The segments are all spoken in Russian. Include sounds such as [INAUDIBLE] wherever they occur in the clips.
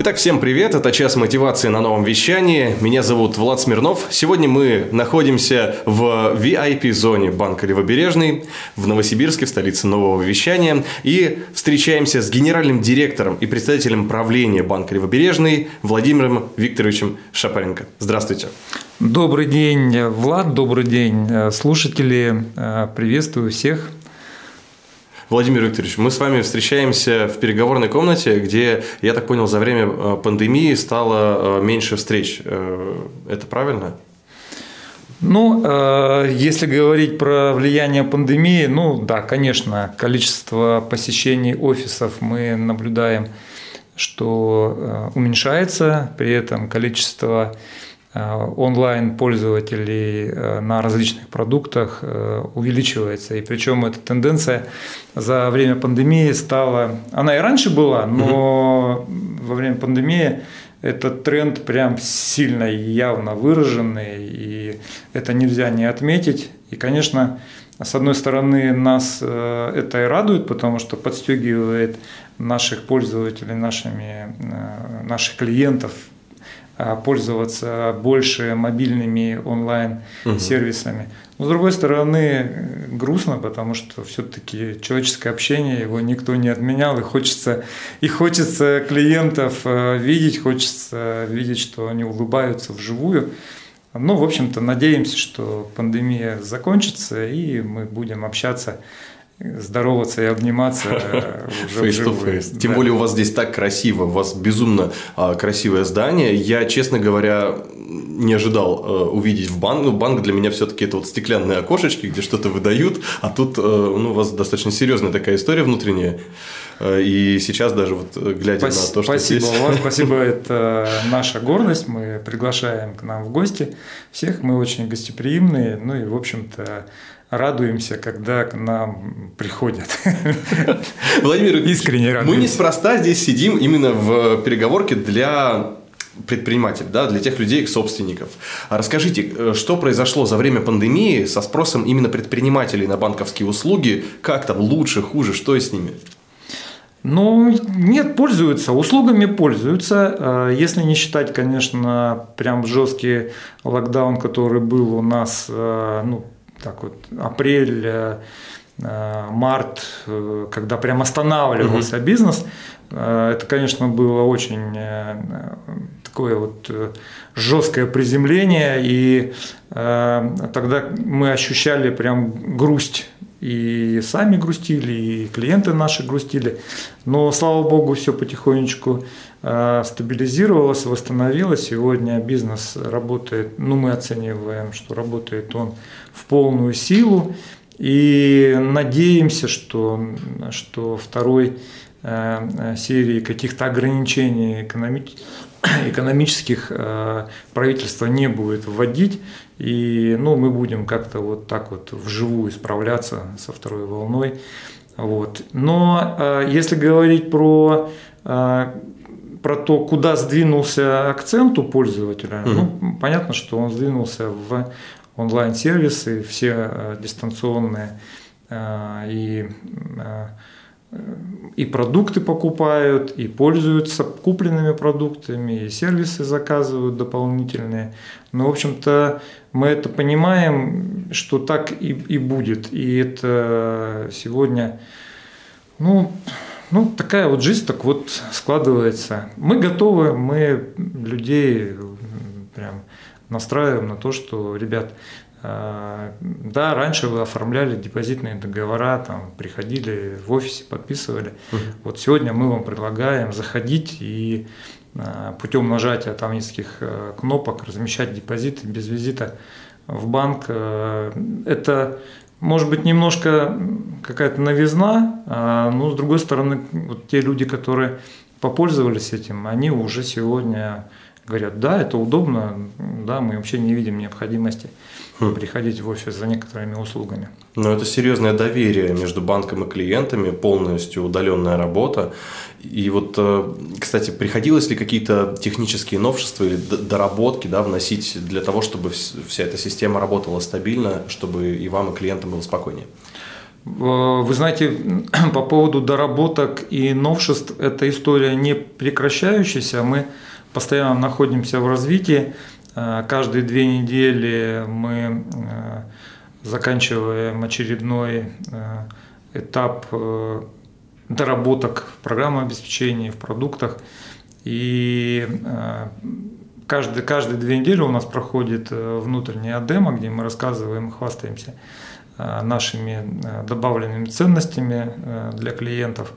Итак, всем привет, это час мотивации на новом вещании. Меня зовут Влад Смирнов. Сегодня мы находимся в VIP-зоне Банка Левобережный в Новосибирске, в столице нового вещания. И встречаемся с генеральным директором и председателем правления Банка Левобережный Владимиром Викторовичем Шапаренко. Здравствуйте. Добрый день, Влад, добрый день, э, слушатели. Э, приветствую всех. Владимир Викторович, мы с вами встречаемся в переговорной комнате, где, я так понял, за время э, пандемии стало э, меньше встреч. Э, это правильно? Ну, если говорить про влияние пандемии, ну да, конечно, количество посещений офисов мы наблюдаем, что уменьшается, при этом количество онлайн-пользователей э, на различных продуктах э, увеличивается. И причем эта тенденция за время пандемии стала... Она и раньше была, но угу. во время пандемии этот тренд прям сильно и явно выраженный, и это нельзя не отметить. И, конечно, с одной стороны, нас это и радует, потому что подстегивает наших пользователей, нашими, наших клиентов пользоваться больше мобильными онлайн-сервисами. Но с другой стороны, грустно, потому что все-таки человеческое общение, его никто не отменял, и хочется, и хочется клиентов э, видеть, хочется видеть, что они улыбаются вживую. Ну, в общем-то, надеемся, что пандемия закончится, и мы будем общаться здороваться и обниматься [LAUGHS] уже face to face. Тем да. более у вас здесь так красиво, у вас безумно а, красивое здание. Я, честно говоря, не ожидал а, увидеть в банк. Ну, банк для меня все-таки это вот стеклянные окошечки, где что-то выдают, а тут а, ну, у вас достаточно серьезная такая история внутренняя. И сейчас даже вот глядя Спас- на то, что спасибо, здесь... Вас, [LAUGHS] спасибо, это наша гордость. Мы приглашаем к нам в гости всех. Мы очень гостеприимные. Ну и, в общем-то, радуемся, когда к нам приходят. [LAUGHS] Владимир, искренне радуемся. Мы неспроста здесь сидим именно в переговорке для предпринимателей, да, для тех людей, собственников. А расскажите, э, что произошло за время пандемии со спросом именно предпринимателей на банковские услуги? Как там лучше, хуже, что с ними? Ну, нет, пользуются, услугами пользуются. Э, если не считать, конечно, прям жесткий локдаун, который был у нас э, ну, так вот апрель, э, э, март, э, когда прям останавливался угу. бизнес, это, конечно, было очень такое вот жесткое приземление, и тогда мы ощущали прям грусть и сами грустили, и клиенты наши грустили. Но, слава богу, все потихонечку стабилизировалось, восстановилось. Сегодня бизнес работает, ну, мы оцениваем, что работает он в полную силу. И надеемся, что, что второй э, серии каких-то ограничений экономических [CLEARS THROAT] э, правительство не будет вводить. И ну, мы будем как-то вот так вот вживую справляться со второй волной. Вот. Но э, если говорить про про то, куда сдвинулся акцент у пользователя, mm ну, понятно, что он сдвинулся в онлайн-сервисы, все э, дистанционные э, и э, и продукты покупают, и пользуются купленными продуктами, и сервисы заказывают дополнительные. Но, в общем-то, мы это понимаем, что так и, и будет. И это сегодня, ну, ну, такая вот жизнь так вот складывается. Мы готовы, мы людей прям настраиваем на то, что, ребят, да, раньше вы оформляли депозитные договора, там, приходили в офисе, подписывали. Угу. Вот сегодня мы вам предлагаем заходить и э, путем нажатия там нескольких э, кнопок размещать депозиты без визита в банк. Это может быть немножко какая-то новизна, но с другой стороны, вот те люди, которые попользовались этим, они уже сегодня говорят, да, это удобно, да, мы вообще не видим необходимости хм. приходить в офис за некоторыми услугами. Но это серьезное доверие между банком и клиентами, полностью удаленная работа. И вот, э, кстати, приходилось ли какие-то технические новшества или доработки да, вносить для того, чтобы вся эта система работала стабильно, чтобы и вам, и клиентам было спокойнее? Э, вы знаете, [CLEARS THROAT] по поводу доработок и новшеств, эта история не прекращающаяся. Мы постоянно находимся в развитии. Э, каждые две недели мы заканчиваем очередной этап доработок в программном обеспечении, в продуктах. И э, каждые, две недели у нас проходит э, внутренняя демо, где мы рассказываем и хвастаемся э, нашими добавленными ценностями для клиентов.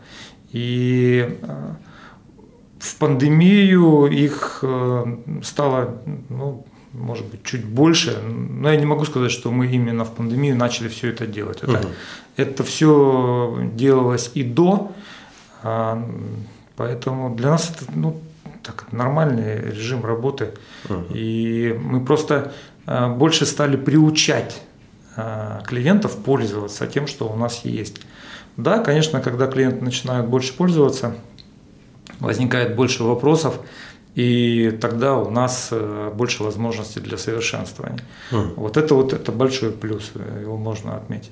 И в пандемию их стало ну, может быть, чуть больше. Но я не могу сказать, что мы именно в пандемию начали все это делать. Это, угу. это все делалось и до, а, поэтому для нас это ну, так, нормальный режим работы. Угу. И мы просто а, больше стали приучать а, клиентов пользоваться тем, что у нас есть. Да, конечно, когда клиенты начинают больше пользоваться, возникает больше вопросов, и тогда у нас э, больше возможностей для совершенствования. Mm. Вот это вот это большой плюс, э, его можно отметить.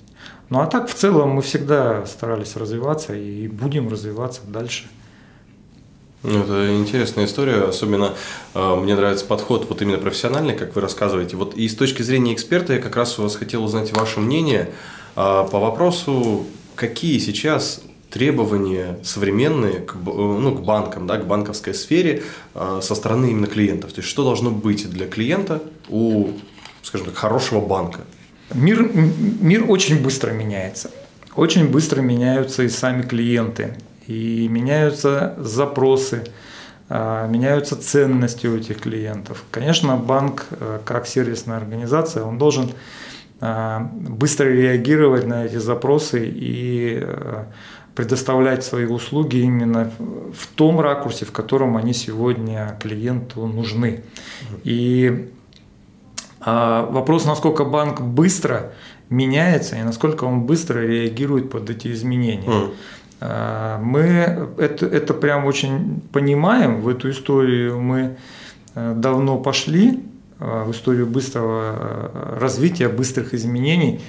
Ну а так в целом мы всегда старались развиваться и будем развиваться дальше. Ну, это интересная история, особенно э, мне нравится подход вот именно профессиональный, как вы рассказываете. Вот и с точки зрения эксперта я как раз у вас хотел узнать ваше мнение э, по вопросу, какие сейчас требования современные к, ну, к банкам, да, к банковской сфере э, со стороны именно клиентов. То есть, что должно быть для клиента у, скажем так, хорошего банка? Мир, мир очень быстро меняется. Очень быстро меняются и сами клиенты. И меняются запросы, э, меняются ценности у этих клиентов. Конечно, банк, э, как сервисная организация, он должен э, быстро реагировать на эти запросы и предоставлять свои услуги именно в том ракурсе, в котором они сегодня клиенту нужны. И а, вопрос, насколько банк быстро меняется и насколько он быстро реагирует под эти изменения. Mm. Мы это, это прям очень понимаем, в эту историю мы э, давно пошли, э, в историю быстрого э, развития, быстрых изменений.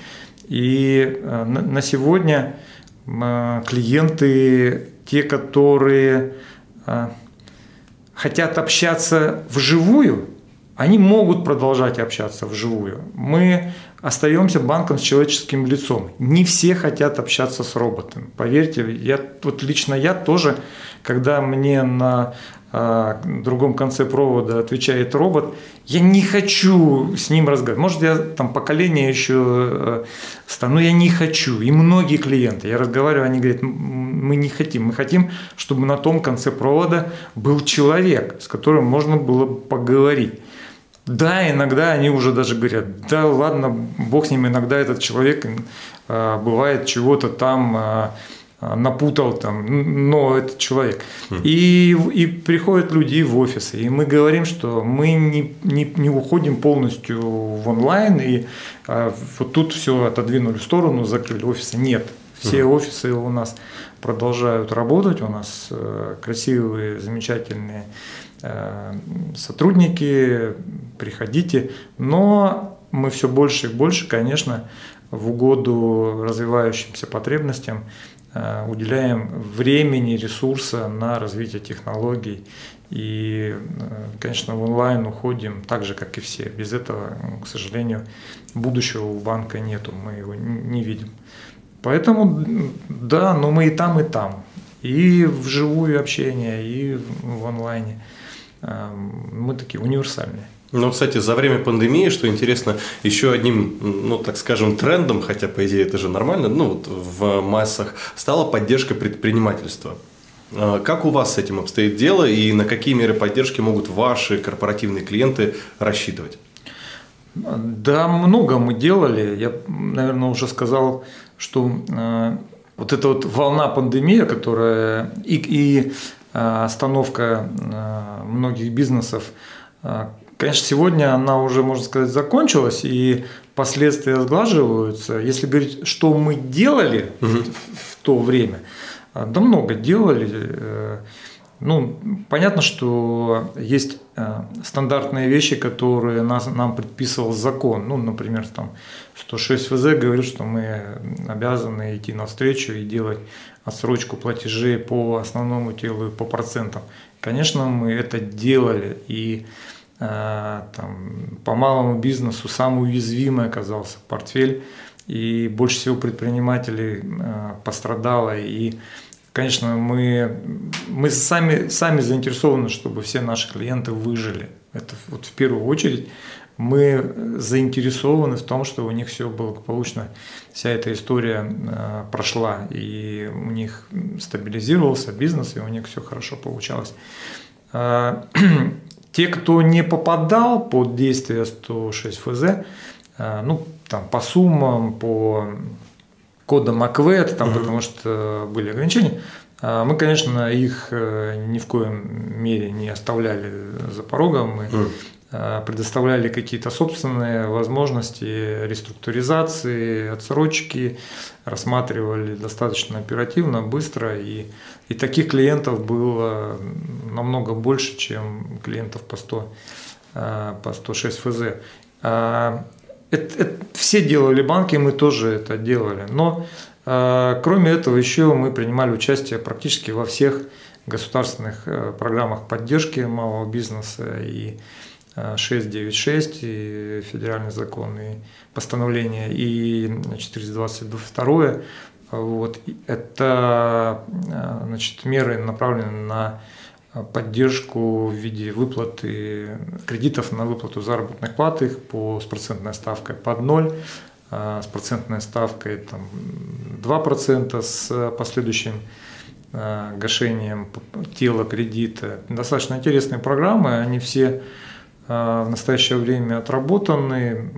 И на сегодня а, клиенты, те, которые а, хотят общаться вживую, они могут продолжать общаться вживую. Мы остаемся банком с человеческим лицом. Не все хотят общаться с роботом. Поверьте, я, вот лично я тоже, когда мне на а, другом конце провода отвечает робот, я не хочу с ним разговаривать. Может, я там поколение еще э, стану, я не хочу. И многие клиенты, я разговариваю, они говорят, мы не хотим. Мы хотим, чтобы на том конце провода был человек, с которым можно было поговорить. Да, иногда они уже даже говорят, да ладно, бог с ним, иногда этот человек э, бывает чего-то там э, напутал там, но это человек. Mm. И, и приходят люди в офисы, и мы говорим, что мы не, не, не уходим полностью в онлайн, и а, вот тут все отодвинули в сторону, закрыли офисы. Нет, все mm. офисы у нас продолжают работать, у нас э, красивые, замечательные э, сотрудники, приходите, но мы все больше и больше, конечно, в угоду развивающимся потребностям уделяем времени, ресурса на развитие технологий. И, э, конечно, в онлайн уходим так же, как и все. Без этого, к сожалению, будущего у банка нету, мы его не видим. Поэтому, да, но мы и там, и там. И вживую общение, и в онлайне. Э, мы такие универсальные. Ну, кстати, за время пандемии, что интересно, еще одним, ну, так скажем, трендом, хотя, по идее, это же нормально, ну, вот в массах, стала поддержка предпринимательства. А, как у вас с этим обстоит дело и на какие меры поддержки могут ваши корпоративные клиенты рассчитывать? Да, много мы делали. Я, наверное, уже сказал, что э, вот эта вот волна пандемии, которая и, и э, остановка э, многих бизнесов, Конечно, сегодня она уже, можно сказать, закончилась, и последствия сглаживаются. Если говорить, что мы делали угу. в, в то время, да много делали. Ну, понятно, что есть э, стандартные вещи, которые нас, нам предписывал закон. Ну, например, там 106 ФЗ говорит, что мы обязаны идти навстречу и делать отсрочку платежей по основному телу и по процентам. Конечно, мы это делали, и э, там, по малому бизнесу самый уязвимый оказался портфель, и больше всего предпринимателей э, пострадало, и Конечно, мы, мы сами, сами заинтересованы, чтобы все наши клиенты выжили. Это вот в первую очередь мы заинтересованы в том, чтобы у них все благополучно, вся эта история э, прошла, и у них стабилизировался бизнес, и у них все хорошо получалось. Э, [CLEARS THROAT] те, кто не попадал под действие 106 ФЗ, э, ну, там, по суммам, по кодом АКВЭД, там, угу. потому что были ограничения. А мы, конечно, их э, ни в коем мере не оставляли за порогом. Мы угу. Предоставляли какие-то собственные возможности реструктуризации, отсрочки, рассматривали достаточно оперативно, быстро. И, и таких клиентов было намного больше, чем клиентов по, 100, э, по 106 ФЗ. А это, это все делали банки, мы тоже это делали. Но э, кроме этого еще мы принимали участие практически во всех государственных э, программах поддержки малого бизнеса и 696 и федеральный закон и постановление и 422 вот это э, значит, меры направлены на поддержку в виде выплаты кредитов на выплату заработных плат их по, с процентной ставкой под ноль, а, с процентной ставкой там, 2% с последующим а, гашением тела кредита. Достаточно интересные программы, они все в настоящее время отработаны,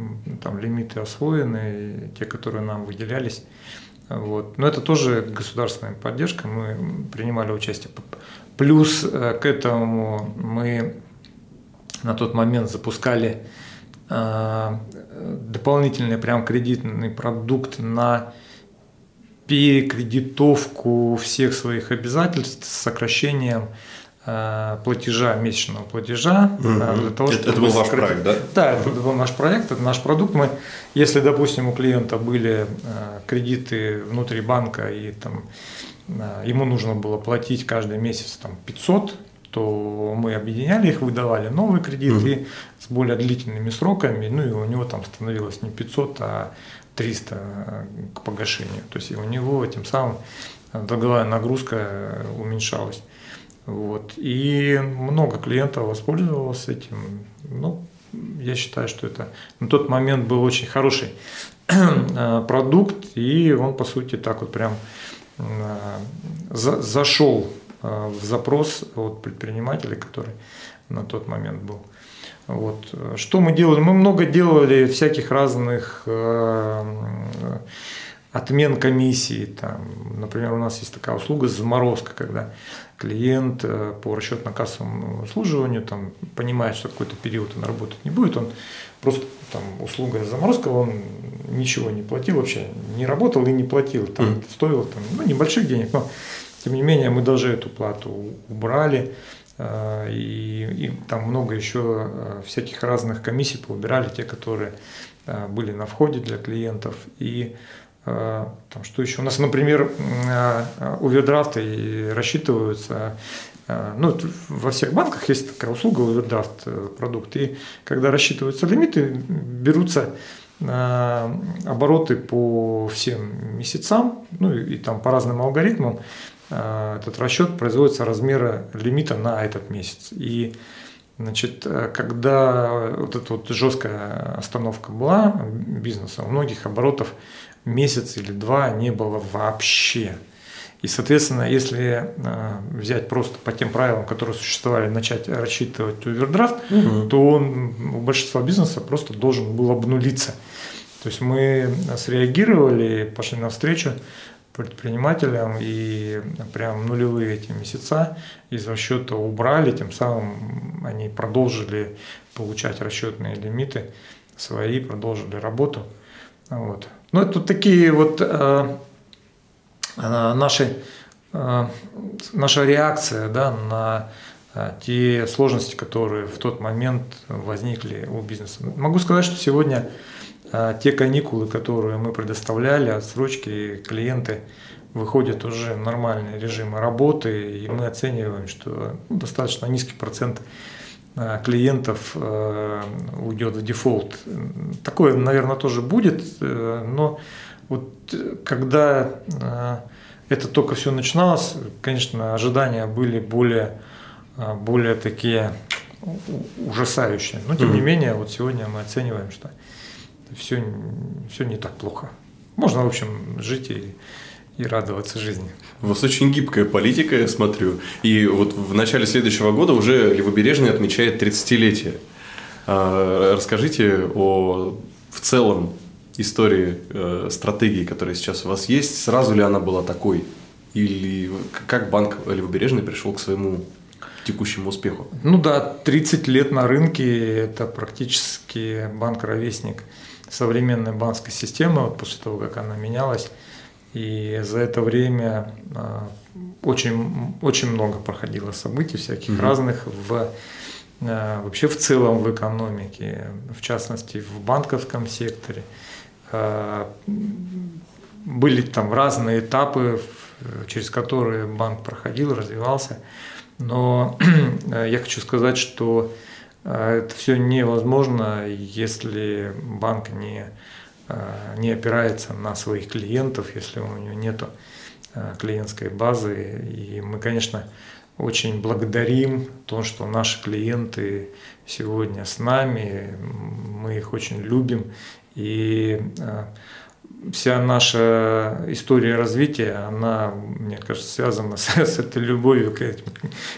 там лимиты освоены, те, которые нам выделялись. Вот. Но это тоже государственная поддержка, мы принимали участие Плюс э, к этому мы на тот момент запускали э, дополнительный прям кредитный продукт на перекредитовку всех своих обязательств с сокращением платежа, месячного платежа. Угу. Для того, чтобы это, был ваш проект, да? Да, это был наш проект, это наш продукт. Мы, если, допустим, у клиента были кредиты внутри банка и там ему нужно было платить каждый месяц там 500, то мы объединяли их, выдавали новые кредиты mm с более длительными сроками, ну и у него там становилось не 500, а 300 э, к погашению. То есть у него тем самым долговая нагрузка уменьшалась. Вот. И много клиентов воспользовалось этим. Ну, я считаю, что это на тот момент был очень хороший [CLEARS THROAT] э, продукт, и он, по сути, так вот прям Э, зашел э, в запрос от предпринимателя, который на тот момент был. Вот. Что мы делали? Мы много делали всяких разных отмен комиссии. Там, например, у нас есть такая услуга заморозка, когда клиент по расчетно-кассовому обслуживанию там, понимает, что какой-то период он работать не будет, он просто там услуга заморозка, он ничего не платил вообще, не работал и не платил. Там mm. это стоило там, ну, небольших денег, но тем не менее мы даже эту плату убрали. Э, и, и там много еще э, всяких разных комиссий поубирали, те, которые э, были на входе для клиентов. И там, что еще? У нас, например, овердрафты рассчитываются ну, во всех банках есть такая услуга овердрафт продукт. И когда рассчитываются лимиты, берутся обороты по всем месяцам, ну и, и там по разным алгоритмам э, этот расчет производится размера лимита на этот месяц. И Значит, э, когда вот эта вот жесткая остановка была бизнеса, у многих оборотов месяц или два не было вообще. И, соответственно, если э, взять просто по тем правилам, которые существовали, начать рассчитывать овердрафт, угу. то он у большинства бизнеса просто должен был обнулиться. То есть мы среагировали, пошли навстречу, предпринимателям и прям нулевые эти месяца из расчета убрали, тем самым они продолжили получать расчетные лимиты свои, продолжили работу. Вот. Ну, это такие вот э, э, наши, э, наша реакция да, на э, те сложности, которые в тот момент возникли у бизнеса. Могу сказать, что сегодня а те каникулы, которые мы предоставляли, отсрочки, клиенты выходят уже в нормальные режимы работы, и мы оцениваем, что достаточно низкий процент клиентов а, уйдет в дефолт. Такое, наверное, тоже будет, э, но вот когда это только все начиналось, конечно, ожидания были более, более такие ужасающие. Но тем не менее, вот сегодня мы оцениваем, что все, все не так плохо. Можно, в общем, жить и, и радоваться жизни. У вас очень гибкая политика, я смотрю. И вот в начале следующего года уже Левобережный отмечает 30-летие. А, расскажите о в целом истории э, стратегии, которая сейчас у вас есть. Sразу ли она была такой? Или как банк Левобережный пришел к своему текущему успеху? Ну да, 30 лет на рынке – это практически банк-ровесник – современной банковской системы, вот после того, как она менялась. И за это время а, очень, очень много проходило событий всяких угу. разных в а, вообще в целом в экономике, в частности в банковском секторе. А, были там разные этапы, через которые банк проходил, развивался. Но [CLEARS THROAT] я хочу сказать, что это все невозможно, если банк не, не опирается на своих клиентов, если у него нет а, клиентской базы. И мы, конечно, очень благодарим то, что наши клиенты сегодня с нами, мы их очень любим. И вся наша история развития, она, мне кажется, связана [LAUGHS] с, с этой любовью к, этим,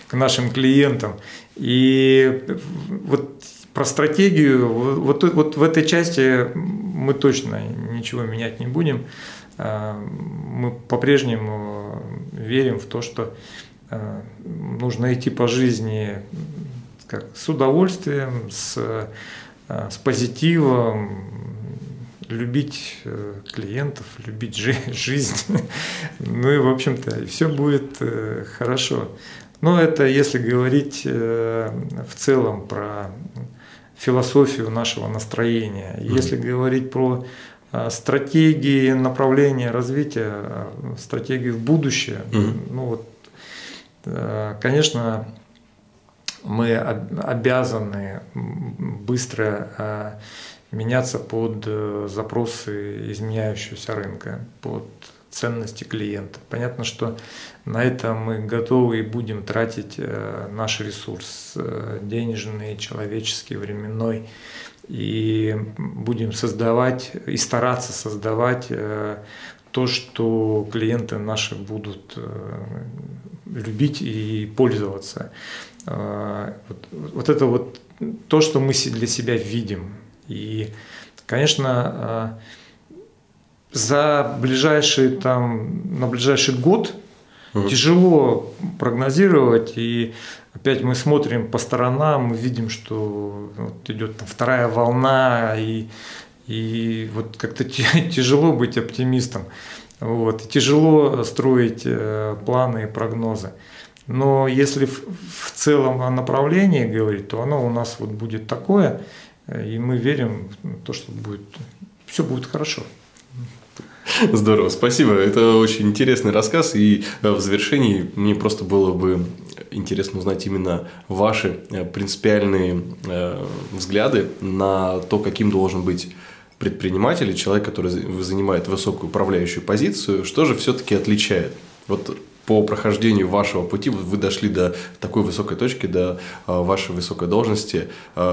к нашим клиентам. И вот про стратегию, вот, вот в этой части мы точно ничего менять не будем. А, мы по-прежнему верим в то, что а, нужно идти по жизни как с удовольствием, с, а, с позитивом, любить э, клиентов, любить [LAUGHS] жизнь. Ну и, в общем-то, все будет э, хорошо. Но это если говорить э, в целом про философию нашего настроения. Если говорить про стратегии направления развития, стратегию в будущее, ну вот, конечно, мы обязаны быстро меняться под э, запросы изменяющегося рынка, под ценности клиента. Понятно, что на это мы готовы и будем тратить э, наш ресурс э, денежный, человеческий, временной, и будем создавать и стараться создавать то, что клиенты наши будут любить и пользоваться. Вот, это вот то, что мы для себя видим. И, конечно, за ближайший там, на ближайший год угу. тяжело прогнозировать. И опять мы смотрим по сторонам, мы видим, что вот идет там вторая волна, и, и вот как-то [LAUGHS] тяжело быть оптимистом. Вот, и тяжело строить э, планы и прогнозы. Но если в, в целом о направлении говорить, то оно у нас вот будет такое – и мы верим в то, что будет, все будет хорошо. [LAUGHS] Здорово, спасибо. Это очень интересный рассказ. И э, в завершении мне просто было бы интересно узнать именно ваши э, принципиальные э, взгляды на то, каким должен быть предприниматель, человек, который занимает высокую управляющую позицию, что же все-таки отличает? Вот по прохождению вашего пути вы дошли до такой высокой точки, до вашей высокой должности.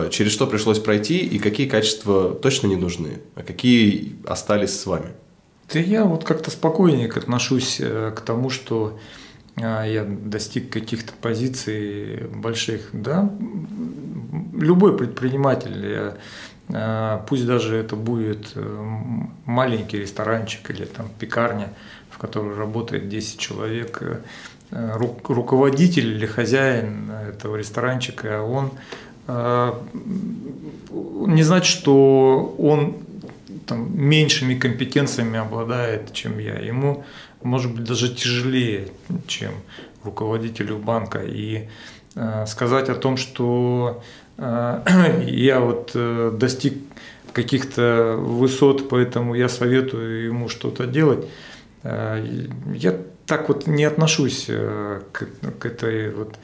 Через что пришлось пройти и какие качества точно не нужны, а какие остались с вами? Да я вот как-то спокойнее отношусь э, к тому, что а, я достиг каких-то позиций больших. Да? Любой предприниматель пусть даже это будет маленький ресторанчик или там пекарня, в которой работает 10 человек, руководитель или хозяин этого ресторанчика, он не значит, что он там, меньшими компетенциями обладает, чем я. Ему, может быть, даже тяжелее, чем руководителю банка. И э, сказать о том, что э, [CLEARS THROAT] я вот э, достиг каких-то высот, поэтому я советую ему что-то делать, э, я так вот не отношусь э, к, к этой вот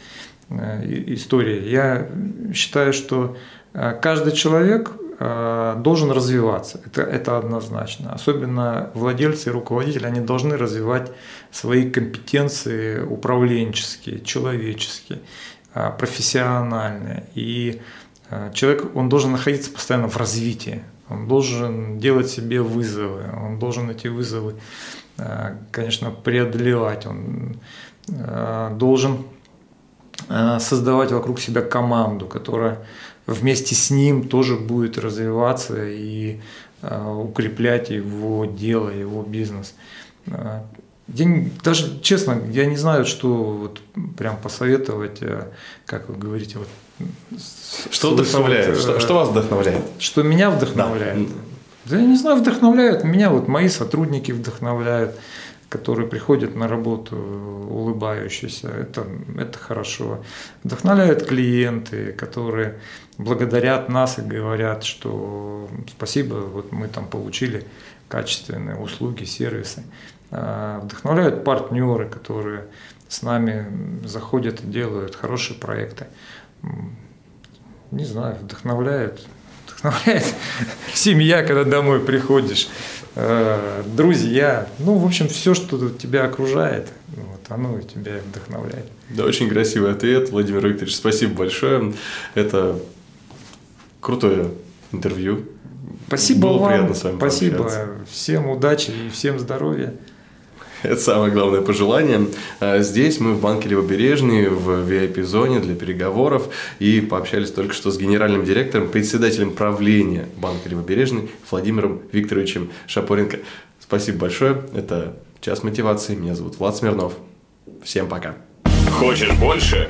э, истории. Я считаю, что каждый человек должен развиваться. Это, это однозначно. Особенно владельцы и руководители, они должны развивать свои компетенции управленческие, человеческие, э, профессиональные. И э, человек, он должен находиться постоянно в развитии. Он должен делать себе вызовы, он должен эти вызовы, конечно, преодолевать. Он должен создавать вокруг себя команду, которая вместе с ним тоже будет развиваться и э, укреплять его дело, его бизнес. Э, я, даже честно, я не знаю, что вот прям посоветовать, э, как вы говорите, вот. Что вдохновляет? Что, что вас вдохновляет? Что меня вдохновляет? Да. да я не знаю, вдохновляют. Меня вот мои сотрудники вдохновляют которые приходят на работу улыбающиеся, это, это хорошо. Вдохновляют клиенты, которые благодарят нас и говорят, что спасибо, вот мы там получили качественные услуги, сервисы. А, вдохновляют партнеры, которые с нами заходят и делают хорошие проекты. Не знаю, вдохновляют. Вдохновляет [LAUGHS] семья, когда домой приходишь друзья, ну, в общем, все, что тебя окружает, вот, оно тебя вдохновляет. Да, очень красивый ответ, Владимир Викторович, спасибо большое. Это крутое интервью. Спасибо Было вам. Приятно с вами Спасибо. Всем удачи и всем здоровья. [LAUGHS] Это самое главное пожелание. А здесь мы в банке Левобережный, в VIP-зоне для переговоров и пообщались только что с генеральным директором, председателем правления банка Левобережный Владимиром Викторовичем Шапоренко. Спасибо большое. Это «Час мотивации». Меня зовут Влад Смирнов. Всем пока. Хочешь больше?